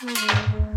Slowly.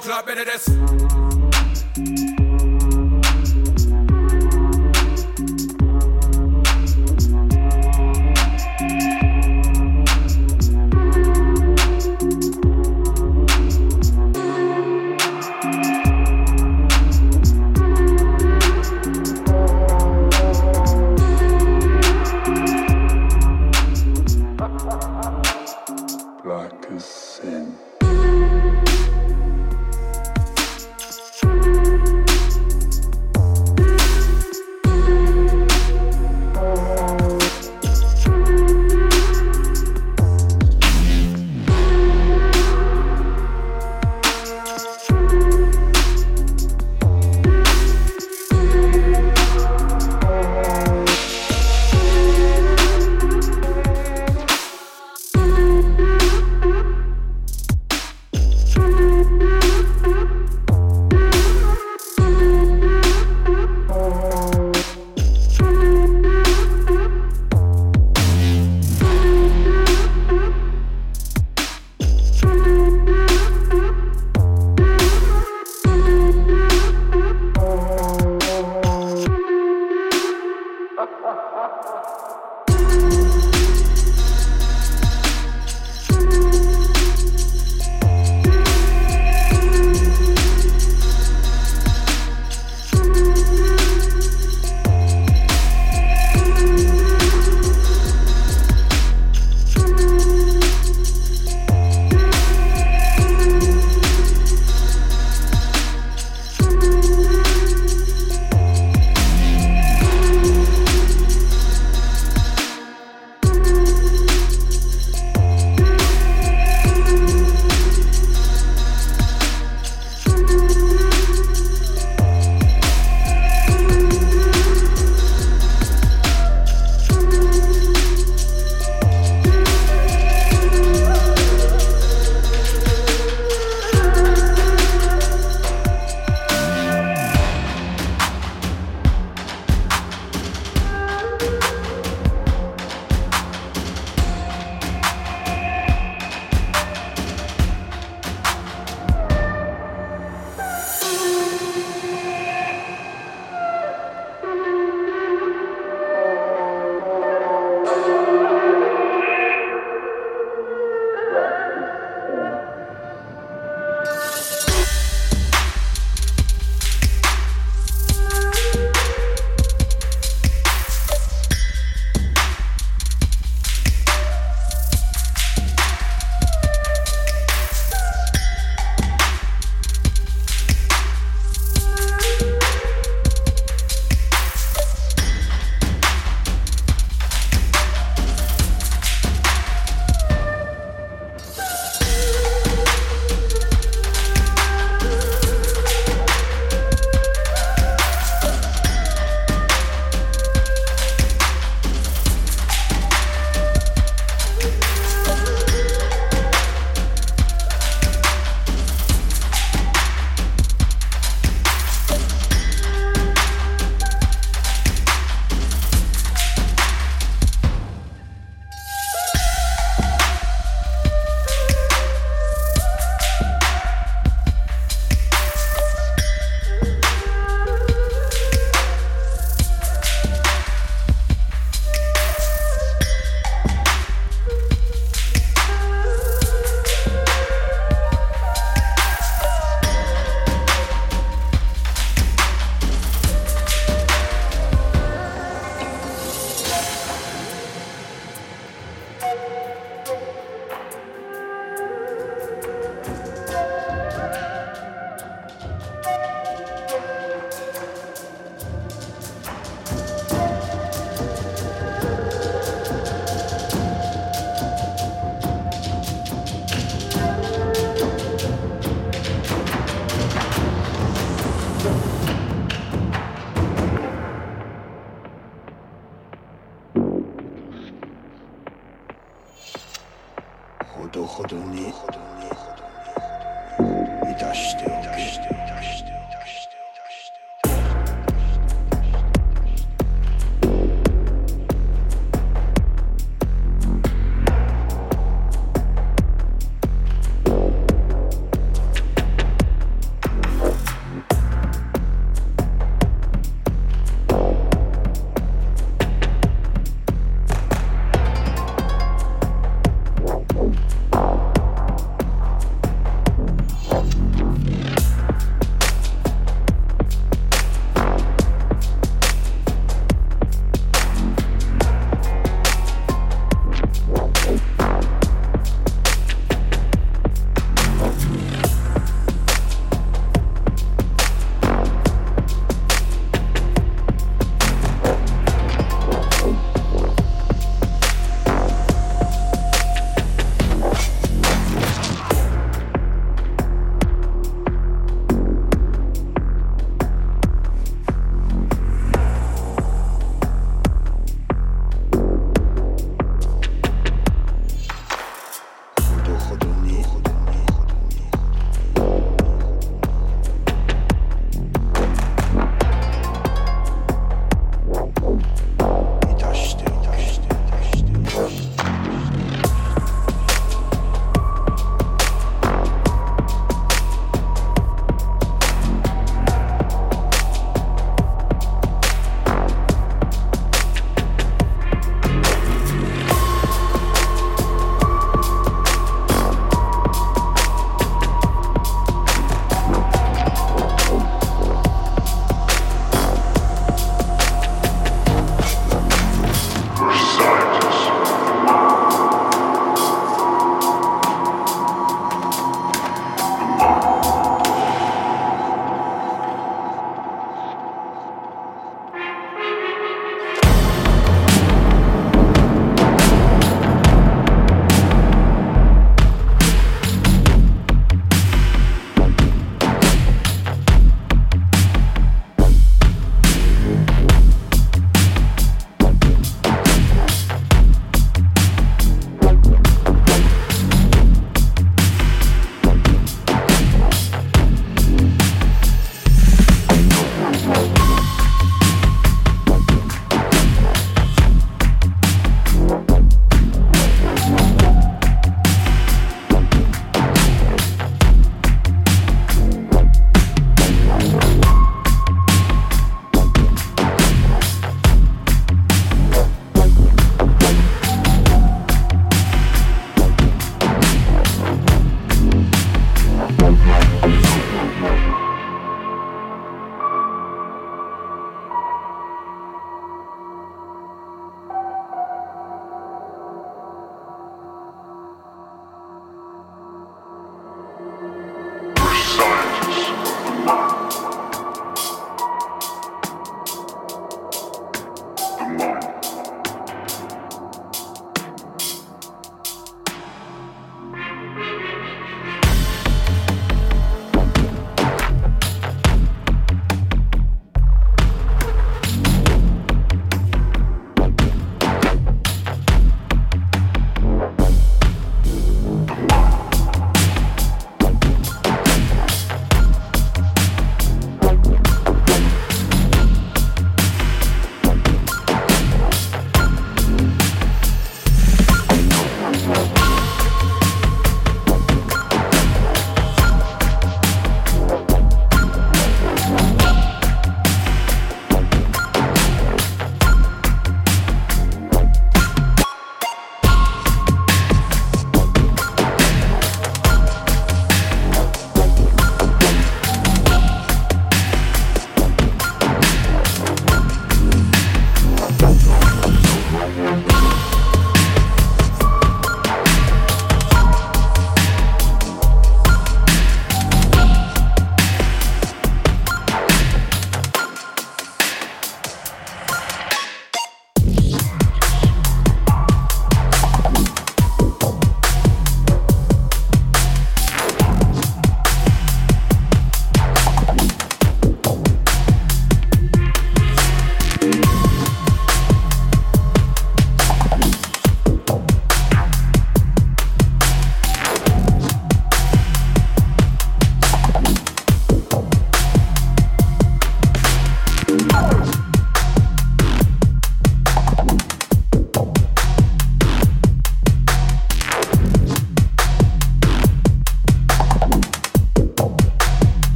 Club better this.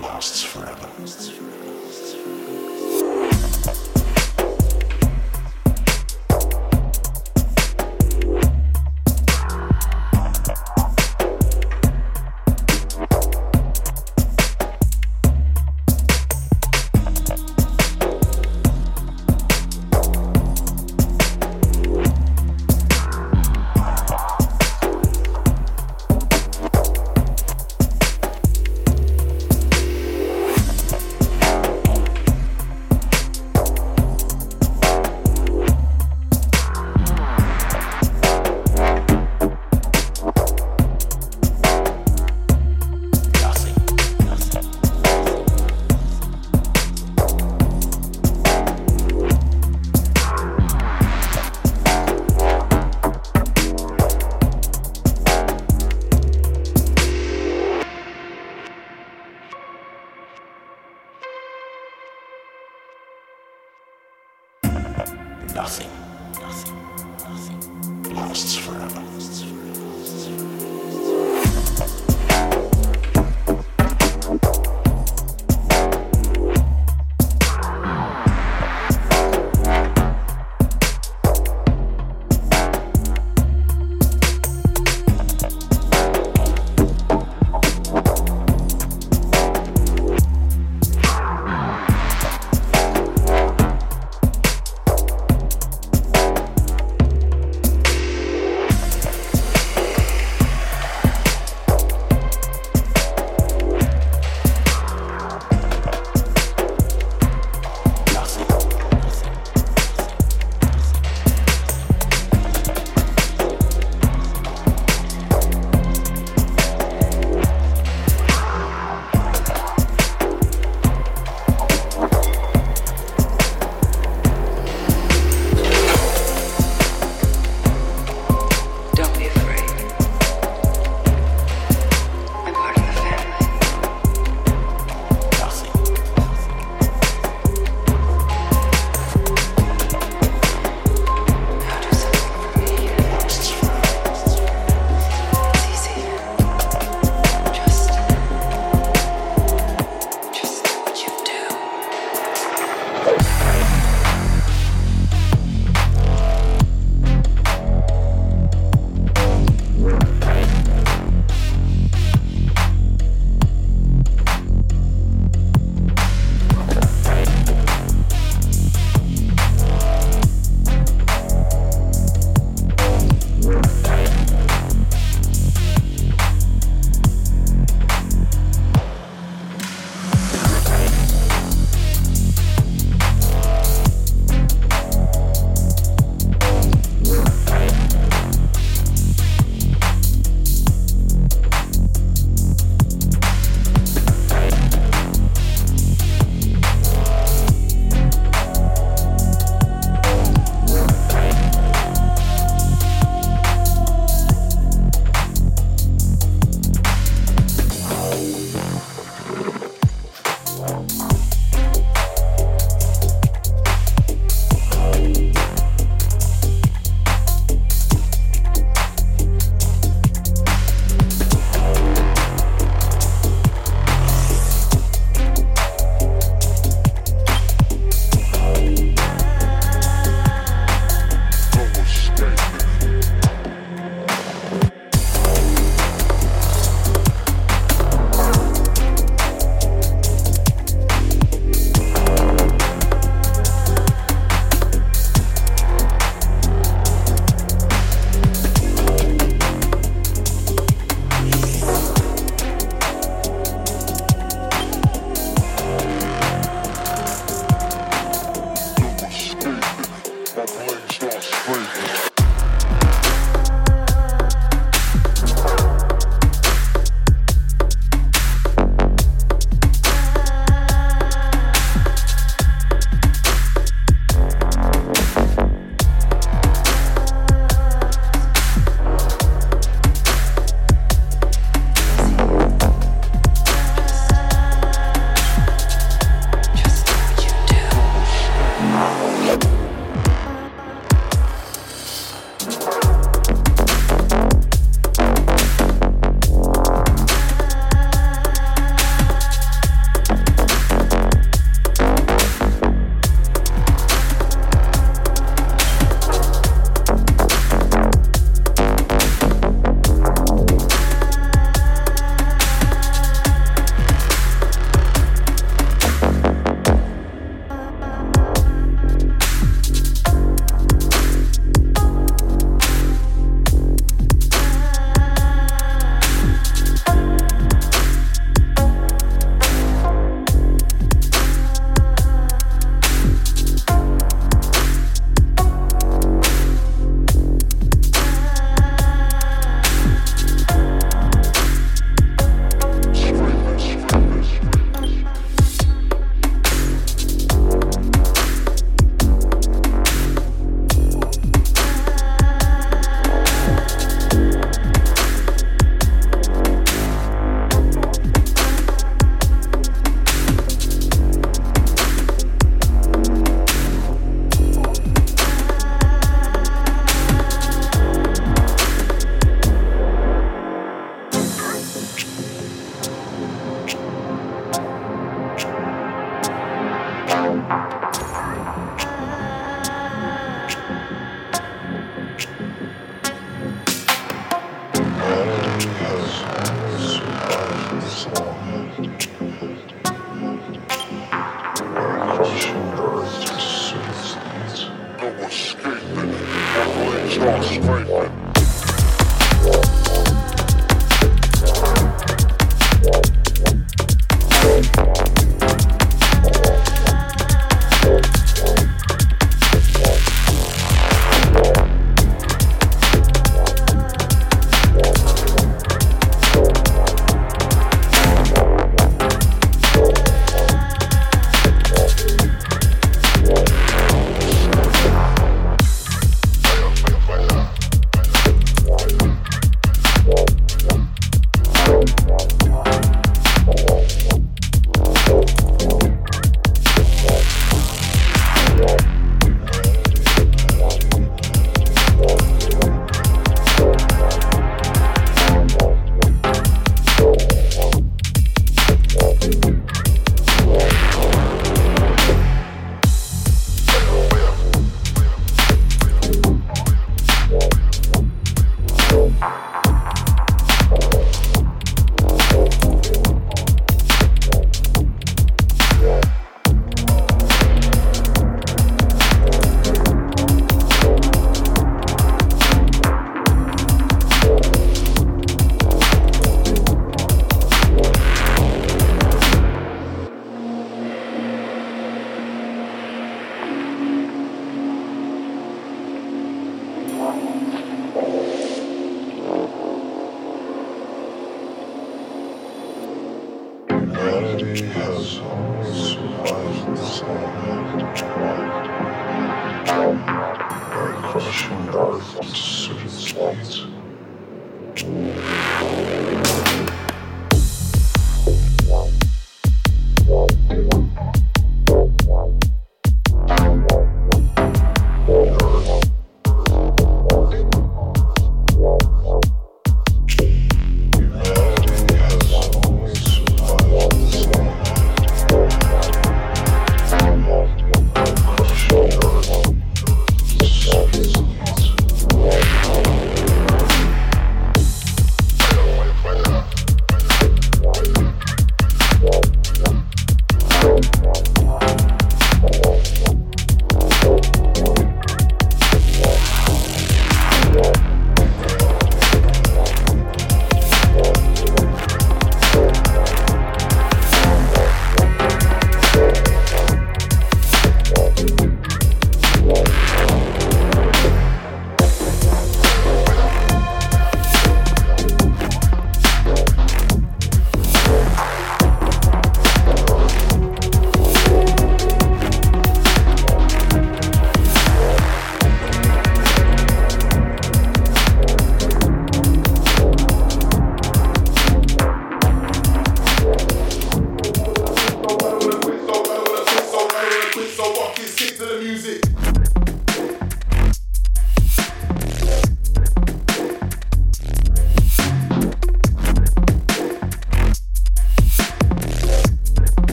lasts forever. Lasts forever. Lasts forever. Thank you.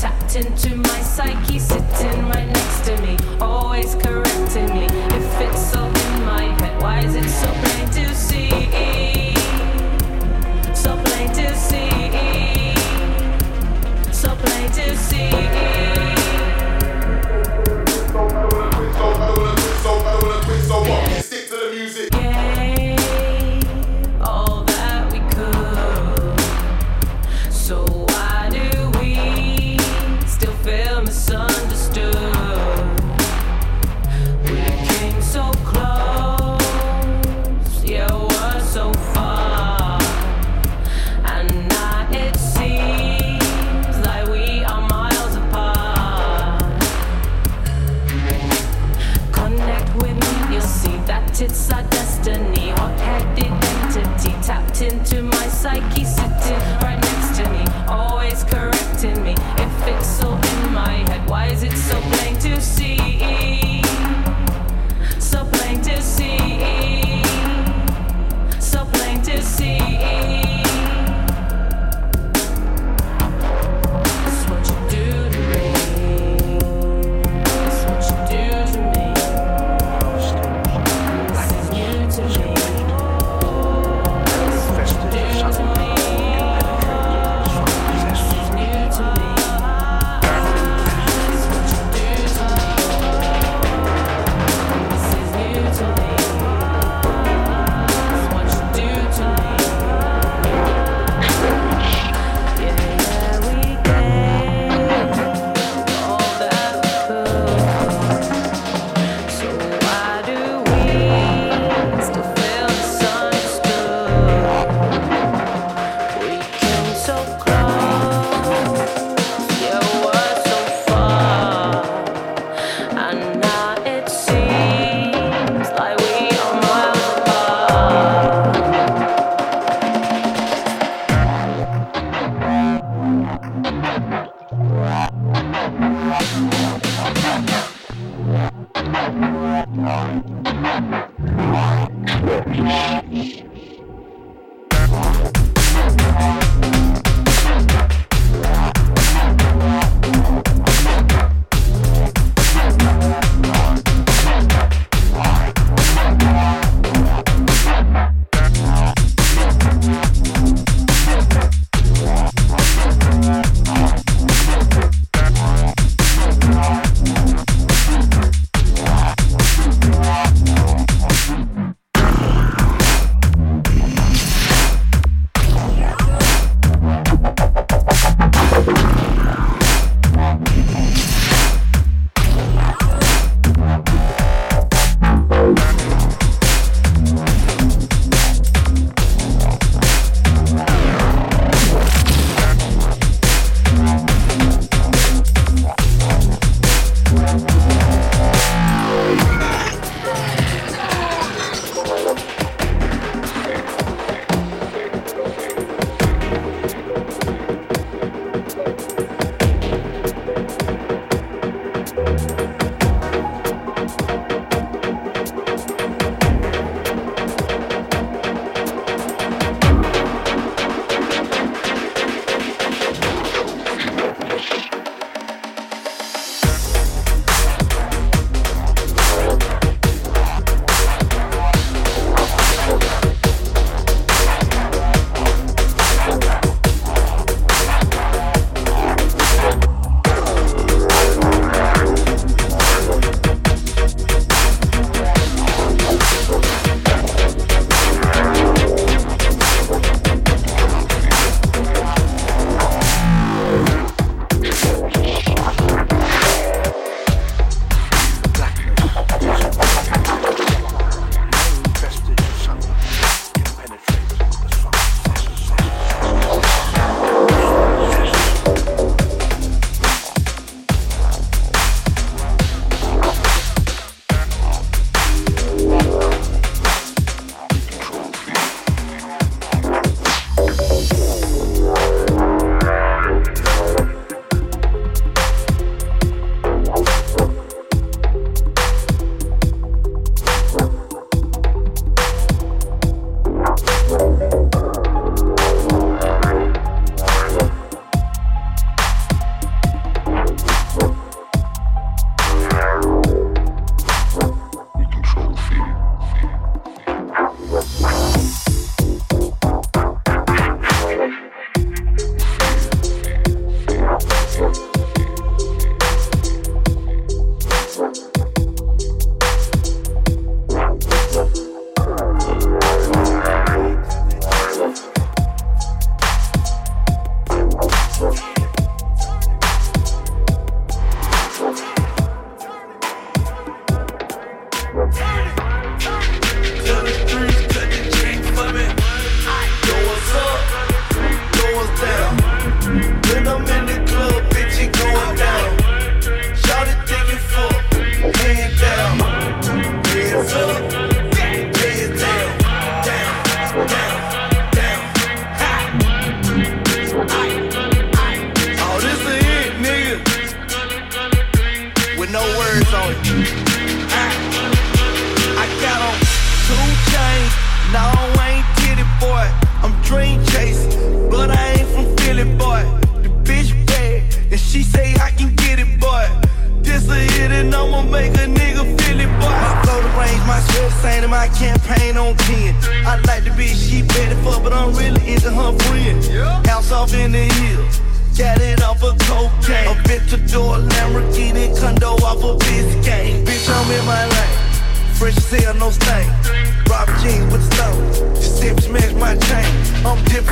tapped into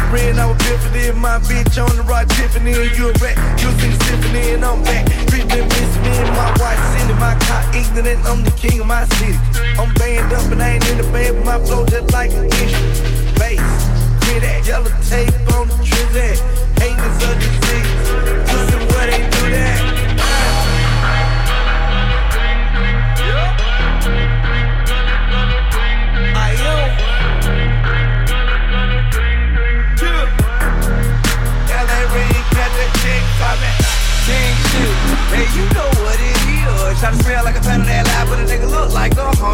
I'm different, I'm different. My bitch on the rod, Tiffany. You a rat, you sing symphony, and I'm back. Drippin', miss me and my wife sitting my car ignorant. I'm the king of my city. I'm banned up and I ain't in the band, but my flow just like an issue. Bass, hear that yellow tape on the trizzy. Hate is a disease. Listen where they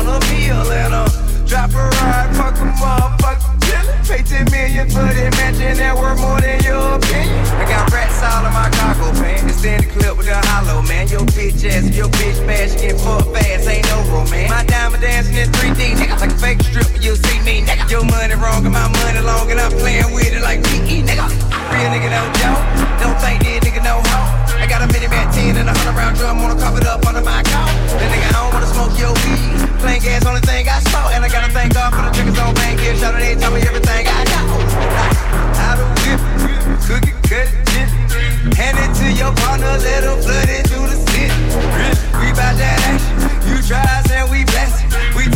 like a meal. And uh, drop a ride, fuck a motherfucker. chillin'. Pay 10 million for that mansion that worth more than your opinion. I got rats all in my cargo pants. Stand the clip with the hollow, man. Your bitch ass, your bitch fast, get fucked fast, ain't no romance. My diamond dancing in 3D, nigga. Like a fake strip, you see me, nigga. Your money wrong and my money long, and I'm playing with it like PE, nigga. Real nigga don't joke. Don't think this nigga no hoe. I got a mini man 10 and a 100 round drum, wanna cover it up under my coat. Then nigga, I don't wanna smoke your weed. Plain gas, only thing I smoke. And I gotta thank God for the triggers on bank here. Shout out, they tell me everything I know. How to whip, cook it, cut it, Hand it to your partner, let him flood it through the city. We bout that action, you try and we bless. We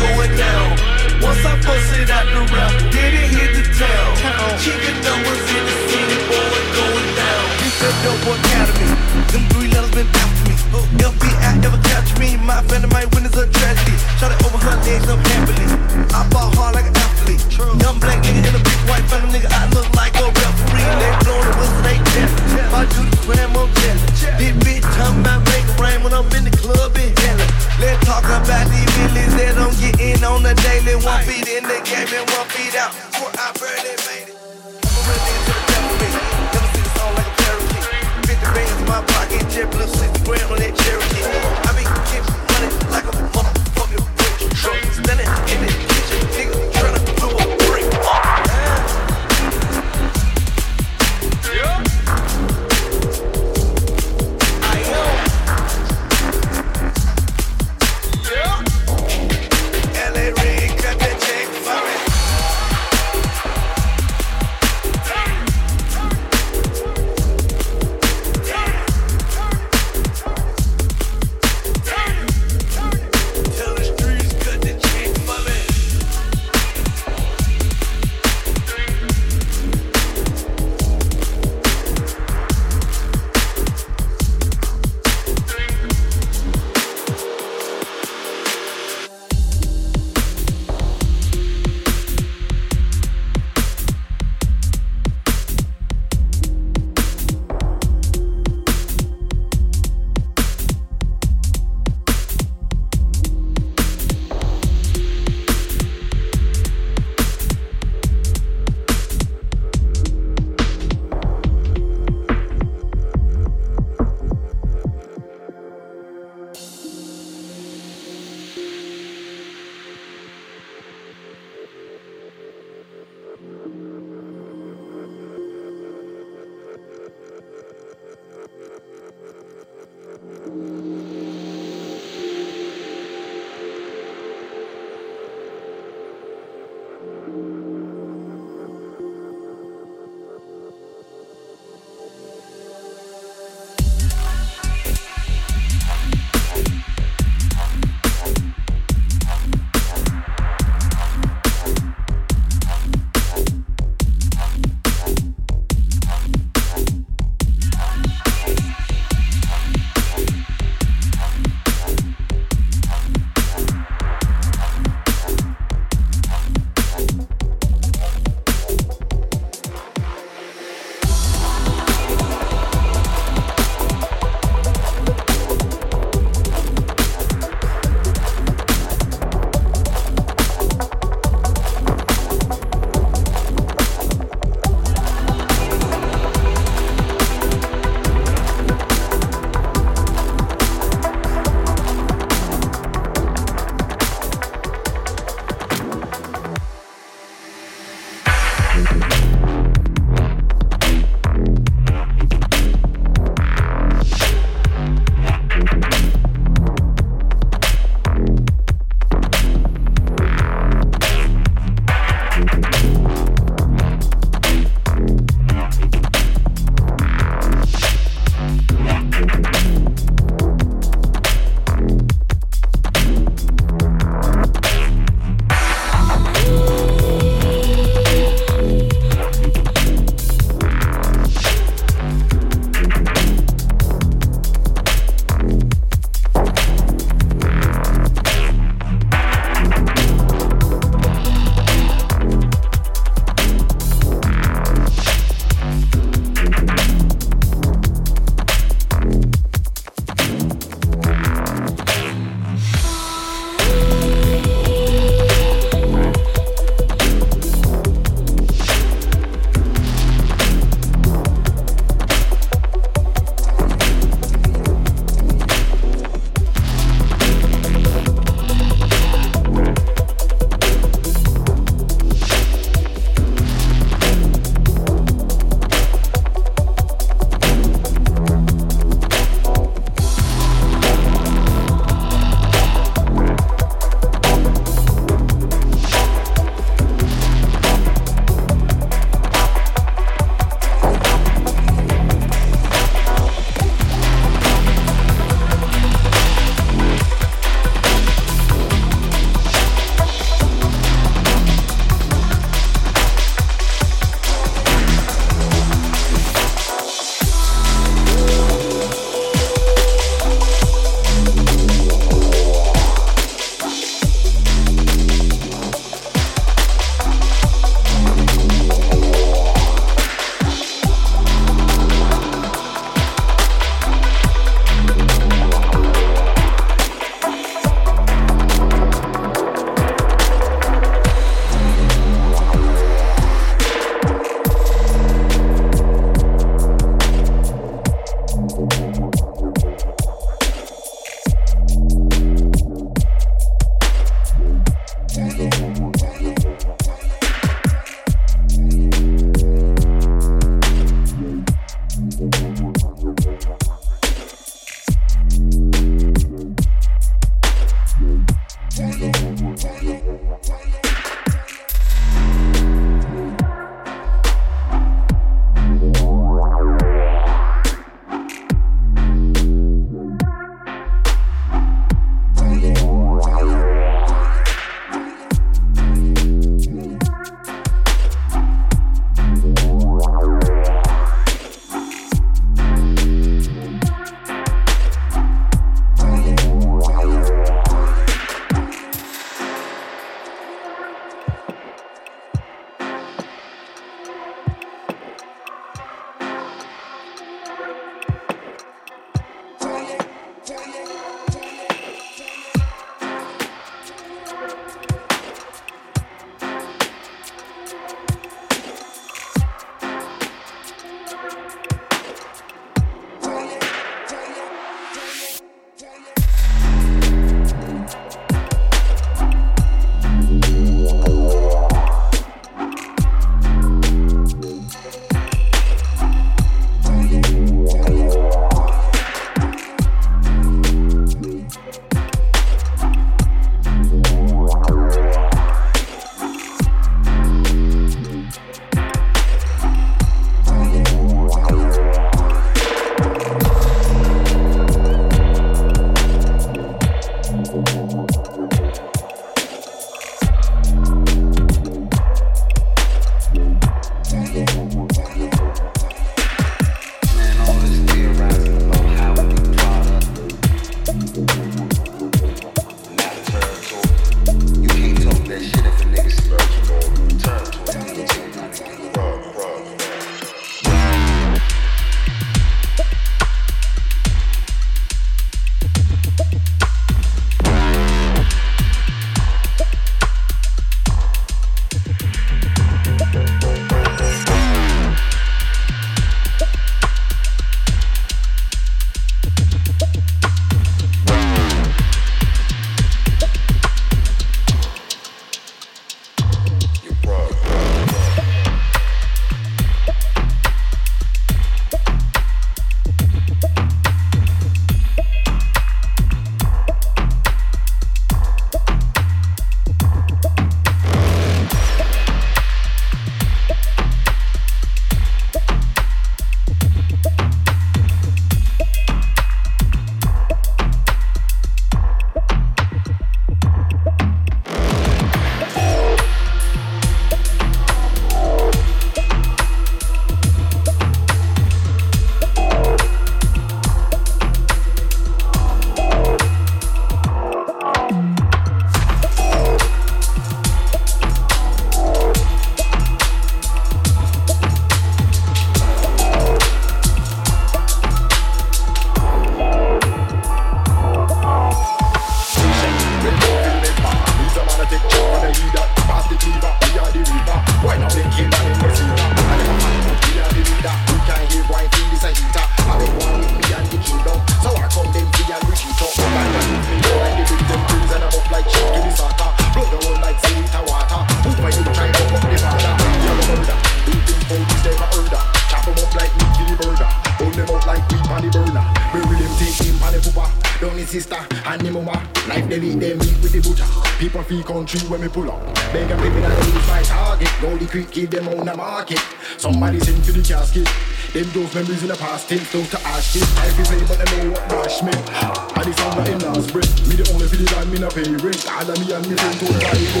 when we pull up. Beg and baby that lose my target. Goldie Creek give them on the market. Somebody send for the casket. Them those memories in the past tense down to ashes. I feel play but they know what dash me. And sound that in last breath. Me the only the time me no pay rent. All of me and me friend don't buy go.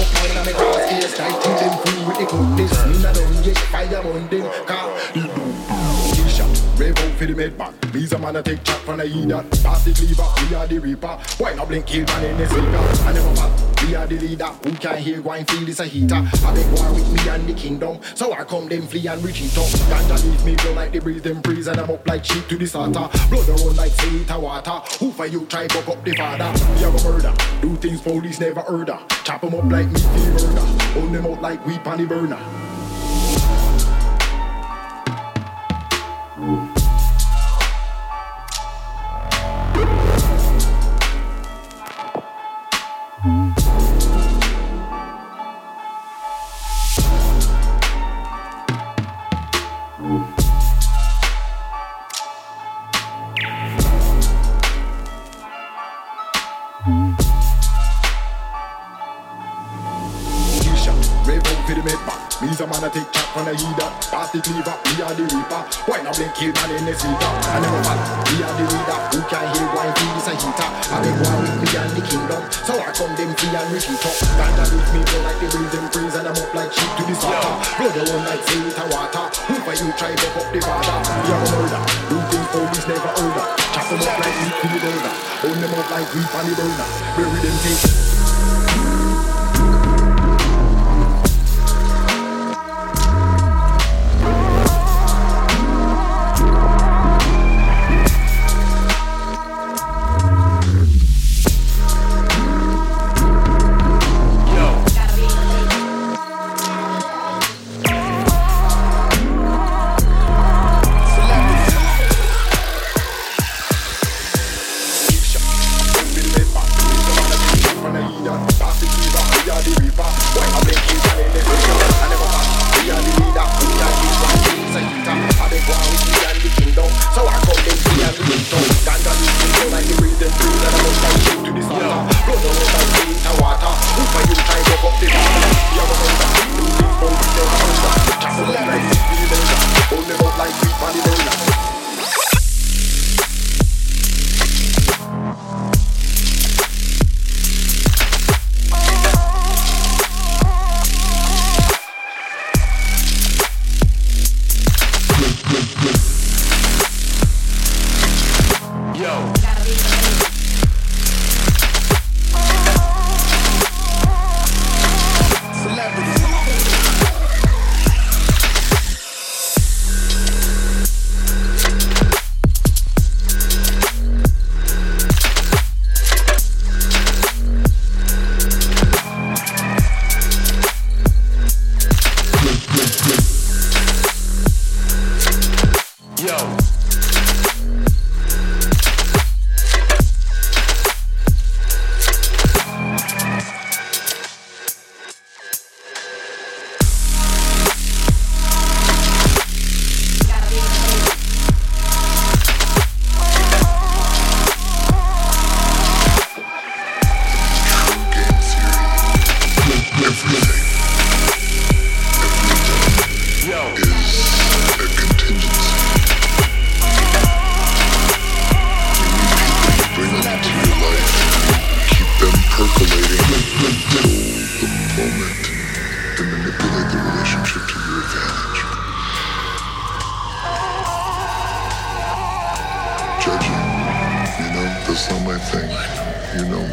Fuck man and me class case. Tight to them free with the cutlass. Me not done yet. Fire on them. Car. Rave out for the med back. These a man a take chat from the idiot. Pass the cleaver, we are the reaper. Why not blink kill man in the speaker? I never back. We are the leader. Who can hear wine feel this a heater? I beg one with me and the kingdom. So I come them flee and retreat up. Ganja leave me blow like they breathe them breeze and I'm up like sheep to the starter. Blood around like say water. Who for you try buck up the father? We have a murder. Do things police never heard of. Chop them up like to the murder. Hold them out like wheat on the burner. The cleaver, we are the reaper. Why not blink kill man in the seeker? I never fall, we are the leader. Who can hear why feel this a heater? I beg one with me and the kingdom. So I come them free and retreat up. Ganja leave me blow like the breathe them praise and I'm up like sheep to the slaughter. Blow the one like say it a water. Who for you try buck up the father? We have a murder. Do things police never of. Chop them up like meat to the burner. Hold them up like wheat on the burner. Bury them take. You know